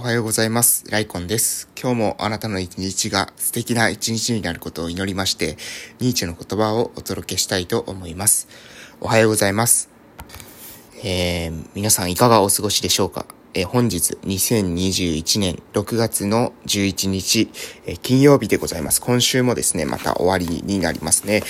おはようございます。ライコンです。今日もあなたの一日が素敵な一日になることを祈りまして、ニーチェの言葉をお届けしたいと思います。おはようございます。えー、皆さんいかがお過ごしでしょうか？えー、本日2021年6月の11日、えー、金曜日でございます。今週もですね、また終わりになりますね。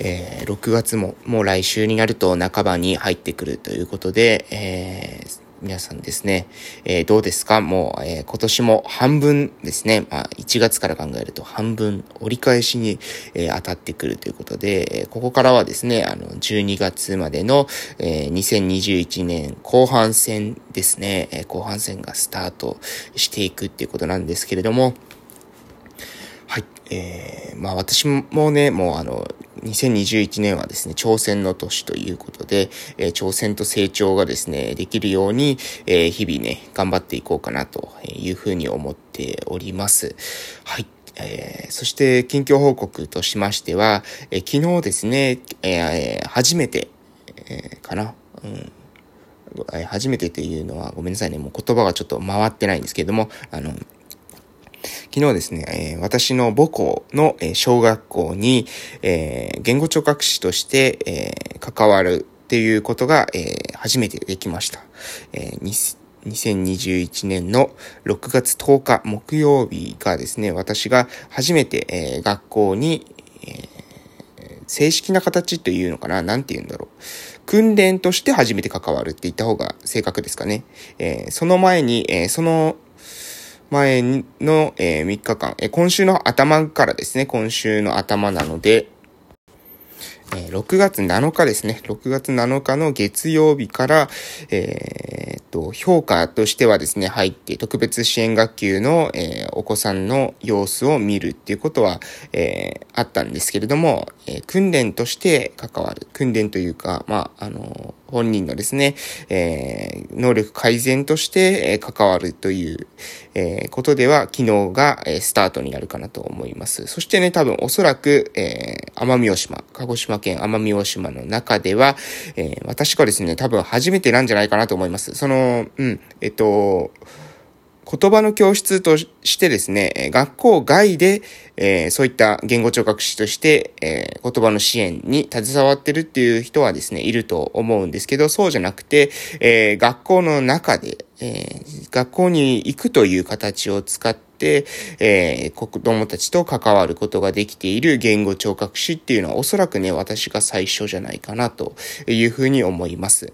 え、6月ももう来週になると半ばに入ってくるということで、えー皆さんですね、えー、どうですか？もう、えー、今年も半分ですね、まあ、1月から考えると半分折り返しに、えー、当たってくるということで、えここからはですね、あの、12月までの、え、2021年後半戦ですね、え、後半戦がスタートしていくっていうことなんですけれども、はい。えー、まあ私もね、もうあの、2021年はですね、挑戦の年ということで、えー、挑戦と成長がですね、できるように、えー、日々ね、頑張っていこうかなというふうに思っております。はい。えー、そして、近況報告としましては、えー、昨日ですね、えー、初めて、えー、かな、うん、初めてっていうのは、ごめんなさいね、もう言葉がちょっと回ってないんですけれども、あの、昨日ですね、えー、私の母校の、小学校に、えー、言語聴覚士として、え関わるっていうことが、え初めてできました。え2021年の6月10日木曜日がですね、私が初めて、え学校に、え正式な形というのかななんて言うんだろう。訓練として初めて関わるって言った方が正確ですかね。え、その前に、え、その前の、えー、3日間、えー、今週の頭からですね、今週の頭なので、えー、6月7日ですね。6月7日の月曜日から、えー、と、評価としてはですね、入って特別支援学級の、えー、お子さんの様子を見るっていうことは、え、あったんですけれども、え、訓練として関わる。訓練というか、まあ、あの、本人のですね、えー、能力改善として、えー、関わるという、えー、ことでは、昨日が、え、スタートになるかなと思います。そしてね、多分おそらく、えー、奄美大島、鹿児島県奄美大島の中では、えー、私がですね、多分初めてなんじゃないかなと思います。その、うん、えっと、言葉の教室としてですね、学校外で、えー、そういった言語聴覚士として、えー、言葉の支援に携わってるっていう人はですね、いると思うんですけど、そうじゃなくて、えー、学校の中で、え学校に行くという形を使って、え子供たちと関わることができている言語聴覚士っていうのはおそらくね、私が最初じゃないかなというふうに思います。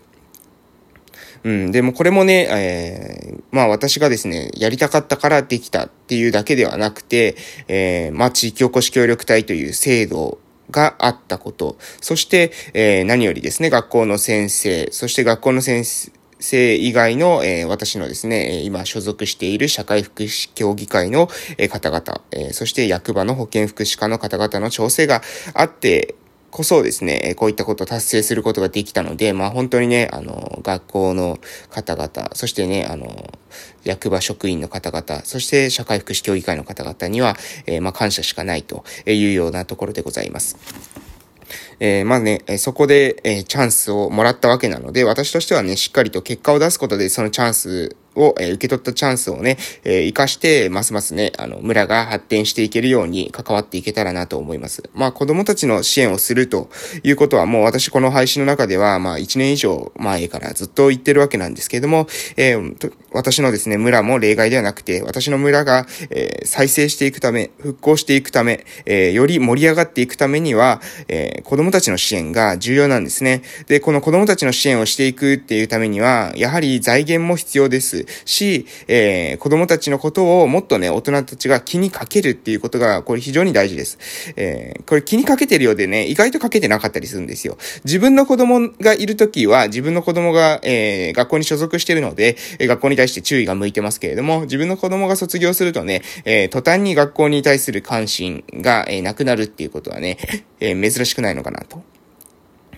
うん。でもこれもね、えー、まあ私がですね、やりたかったからできたっていうだけではなくて、えー、まあ地域おこし協力隊という制度があったこと、そして、えー、何よりですね、学校の先生、そして学校の先生、以外の、えー、私のですね、今所属している社会福祉協議会の、えー、方々、えー、そして役場の保健福祉課の方々の調整があって、こそですね、こういったことを達成することができたので、まあ本当にね、あの、学校の方々、そしてね、あの、役場職員の方々、そして社会福祉協議会の方々には、えー、まあ感謝しかないというようなところでございます。えー、まあね、そこで、えー、チャンスをもらったわけなので、私としてはね、しっかりと結果を出すことで、そのチャンスを、え、受け取ったチャンスをね、えー、活かして、ますますね、あの、村が発展していけるように関わっていけたらなと思います。まあ、子供たちの支援をするということは、もう私この配信の中では、まあ、1年以上前からずっと言ってるわけなんですけれども、えー、私のですね、村も例外ではなくて、私の村が、えー、再生していくため、復興していくため、えー、より盛り上がっていくためには、えー、子供たちの支援が重要なんですね。で、この子供たちの支援をしていくっていうためには、やはり財源も必要です。し、えー、子供たちのことをもっとね、大人たちが気にかけるっていうことが、これ非常に大事です。えー、これ気にかけてるようでね、意外とかけてなかったりするんですよ。自分の子供がいるときは、自分の子供が、えー、学校に所属してるので、学校に対して注意が向いてますけれども、自分の子供が卒業するとね、えー、途端に学校に対する関心が、えー、なくなるっていうことはね、えー、珍しくないのかなと。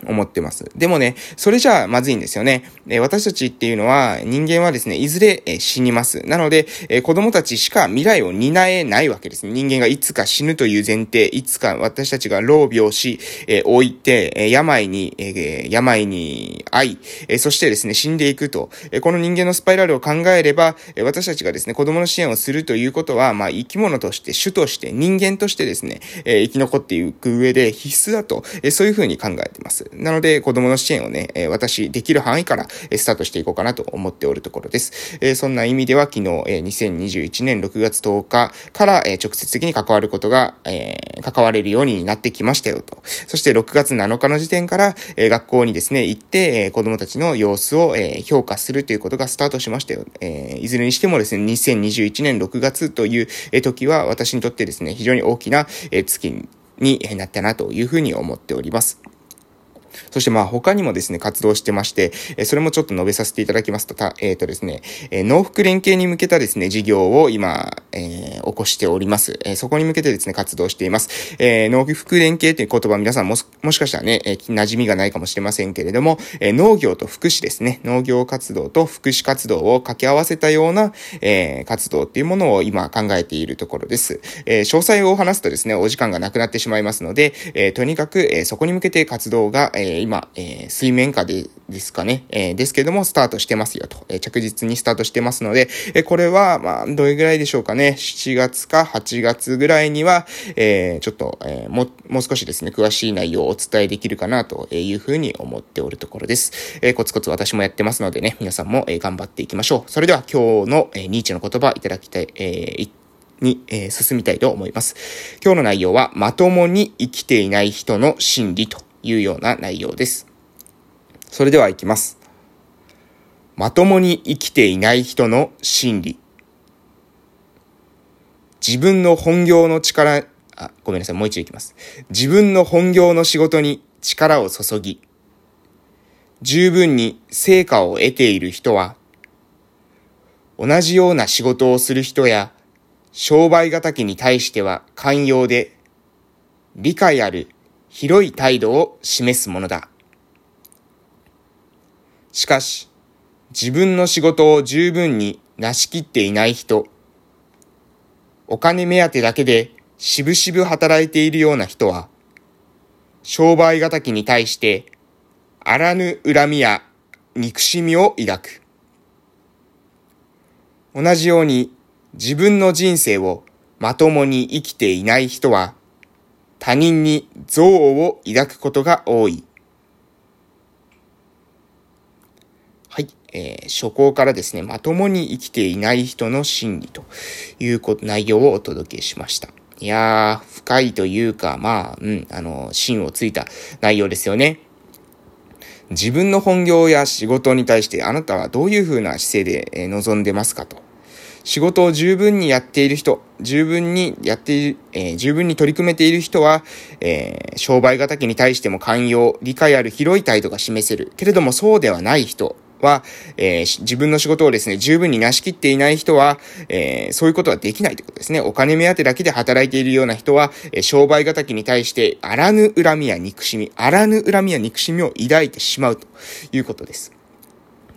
思ってます。でもね、それじゃあまずいんですよね。え私たちっていうのは、人間はですね、いずれ、え死にます。なので、え子供たちしか未来を担えないわけですね。人間がいつか死ぬという前提、いつか私たちが老病死、え置いて、え病に、え病に遭い、えそしてですね、死んでいくと、えこの人間のスパイラルを考えれば、え私たちがですね、子供の支援をするということは、まあ、生き物として、種として、人間としてですね、え生き残っていく上で必須だと、えそういうふうに考えてます。なので、子供の支援をね、え私、できる範囲から、えスタートしていこうかなと思っておるところです。えそんな意味では、昨日、え2021年6月10日から、え直接的に関わることが、え関われるようになってきましたよと。そして6月7日の時点から、え学校にですね、行って、え子供たちの様子を、え評価するということがスタートしましたよ。えいずれにしてもですね、2021年6月という、え時は私にとってですね、非常に大きな、え月になったなというふうに思っております。そしてまあ他にもですね、活動してまして、えそれもちょっと述べさせていただきますと、たえっ、ー、とですね、え農福連携に向けたですね、事業を今、えー、起こしております。えそこに向けてですね、活動しています。え農福連携という言葉皆さんももしかしたらね、え馴染みがないかもしれませんけれども、え農業と福祉ですね、農業活動と福祉活動を掛け合わせたような、え活動っていうものを今考えているところです。え詳細を話すとですね、お時間がなくなってしまいますので、えとにかく、えそこに向けて活動が、え今、えー、水面下でですかね、えー、ですけども、スタートしてますよと、え、着実にスタートしてますので、え、これは、まあ、どれぐらいでしょうかね、7月か8月ぐらいには、え、ちょっと、え、も、もう少しですね、詳しい内容をお伝えできるかなというふうに思っておるところです。え、コツコツ私もやってますのでね、皆さんも、え、頑張っていきましょう。それでは今日の、え、ニーチェの言葉いただきたい、えー、に、え、進みたいと思います。今日の内容は、まともに生きていない人の心理というような内容です。それでは行きます。まともに生きていない人の心理。自分の本業の力、あ、ごめんなさい、もう一度行きます。自分の本業の仕事に力を注ぎ、十分に成果を得ている人は、同じような仕事をする人や、商売敵に対しては寛容で、理解ある広い態度を示すものだ。しかし、自分の仕事を十分に成し切っていない人、お金目当てだけでしぶしぶ働いているような人は、商売敵に対してあらぬ恨みや憎しみを抱く。同じように自分の人生をまともに生きていない人は、他人に憎悪を抱くことが多い。はいえー、初行からですね、まともに生きていない人の心理という内容をお届けしました。いやー、深いというか、まあ、うん、あの、芯をついた内容ですよね。自分の本業や仕事に対してあなたはどういうふうな姿勢で臨んでますかと。仕事を十分にやっている人、十分にやっている、えー、十分に取り組めている人は、えー、商売敵に対しても寛容、理解ある広い態度が示せる。けれどもそうではない人、は、えー、自分の仕事をですね、十分に成し切っていない人は、えー、そういうことはできないということですね。お金目当てだけで働いているような人は、えー、商売敵に対して、あらぬ恨みや憎しみ、あらぬ恨みや憎しみを抱いてしまうということです。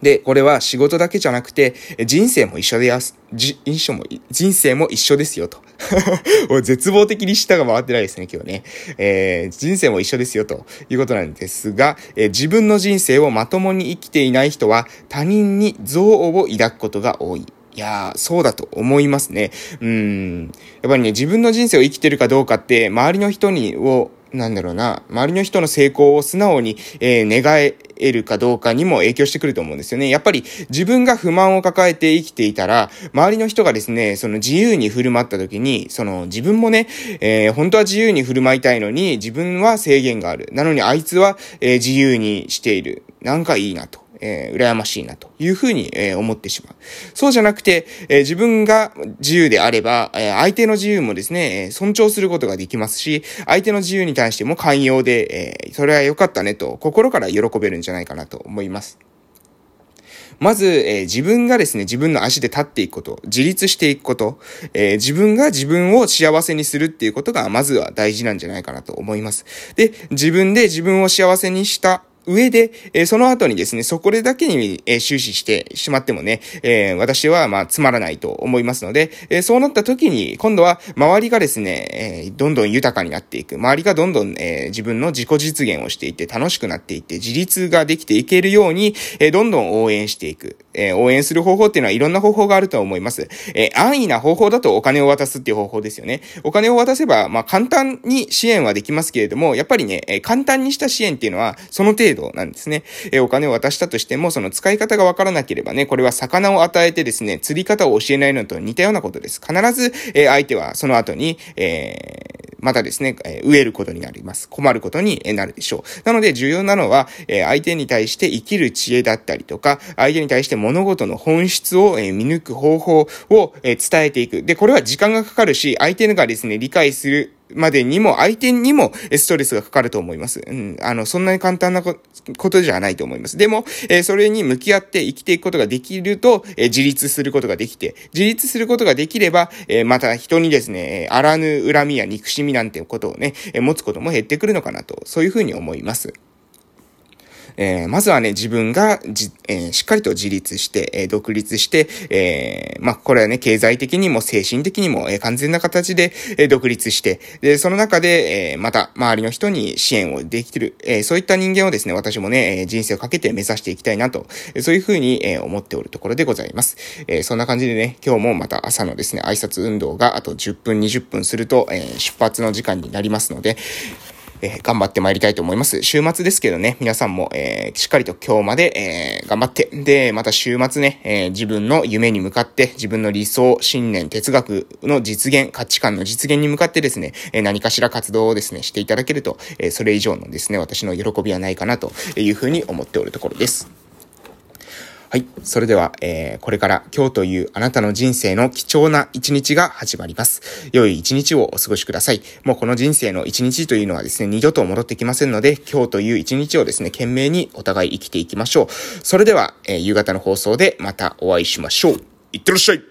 で、これは仕事だけじゃなくて、人生も一緒でやす、人生も、人生も一緒ですよと。絶望的に舌が回ってないですね、今日ね。えー、人生も一緒ですよということなんですが、えー、自分の人生をまともに生きていない人は他人に憎悪を抱くことが多い。いやー、そうだと思いますね。うん。やっぱりね、自分の人生を生きてるかどうかって、周りの人に、を、なんだろうな、周りの人の成功を素直に、えー、願えるかどうかにも影響してくると思うんですよね。やっぱり自分が不満を抱えて生きていたら、周りの人がですね、その自由に振る舞った時に、その自分もね、えー、本当は自由に振る舞いたいのに、自分は制限がある。なのにあいつは、えー、自由にしている。なんかいいなと。えー、羨ましいなというふうに、えー、思ってしまう。そうじゃなくて、えー、自分が自由であれば、えー、相手の自由もですねえ、尊重することができますし、相手の自由に対しても寛容で、えー、それは良かったねと、心から喜べるんじゃないかなと思います。まず、えー、自分がですね、自分の足で立っていくこと、自立していくこと、えー、自分が自分を幸せにするっていうことが、まずは大事なんじゃないかなと思います。で、自分で自分を幸せにした上で、え、その後にですね、そこでだけに、えー、終始してしまってもね、え、私は、ま、つまらないと思いますので、えそうなった時に、今度は、周りがですね、えどんどん豊かになっていく。周りがどんどん、え自分の自己実現をしていって、楽しくなっていって、自立ができていけるように、えどんどん応援していく。え応援する方法っていうのはいろんな方法があると思います。え安易な方法だとお金を渡すっていう方法ですよね。お金を渡せば、まあ、簡単に支援はできますけれども、やっぱりね、え簡単にした支援っていうのは、その程度なんですね。えお金を渡したとしても、その使い方がわからなければね、これは魚を与えてですね、釣り方を教えないのと似たようなことです。必ず、え相手はその後に、えー、またですね、え飢えることになります。困ることになるでしょう。なので重要なのは、え相手に対して生きる知恵だったりとか、相手に対して物事の本質を、え見抜く方法を、え伝えていく。で、これは時間がかかるし、相手がですね、理解するまでにも、相手にもストレスがかかると思います。うん。あの、そんなに簡単なことじゃないと思います。でも、えー、それに向き合って生きていくことができると、えー、自立することができて、自立することができれば、えー、また人にですね、あらぬ恨みや憎しみなんてことをね、え持つことも減ってくるのかなと、そういうふうに思います。えー、まずはね、自分がじ、えー、しっかりと自立して、え、独立して、えまあ、これはね、経済的にも精神的にも、え完全な形で、え独立して、で、その中で、えまた、周りの人に支援をできてる、えそういった人間をですね、私もね、人生をかけて目指していきたいなと、そういうふうに、え思っておるところでございます。えそんな感じでね、今日もまた朝のですね、挨拶運動があと10分、20分すると、え出発の時間になりますので、えー、頑張って参りたいと思います。週末ですけどね、皆さんも、えー、しっかりと今日まで、えー、頑張って、で、また週末ね、え自分の夢に向かって、自分の理想、信念、哲学の実現、価値観の実現に向かってですね、え何かしら活動をですね、していただけると、えそれ以上のですね、私の喜びはないかなというふうに思っておるところです。はい。それでは、えー、これから今日というあなたの人生の貴重な一日が始まります。良い一日をお過ごしください。もうこの人生の一日というのはですね、二度と戻ってきませんので、今日という一日をですね、懸命にお互い生きていきましょう。それでは、えー、夕方の放送でまたお会いしましょう。いってらっしゃい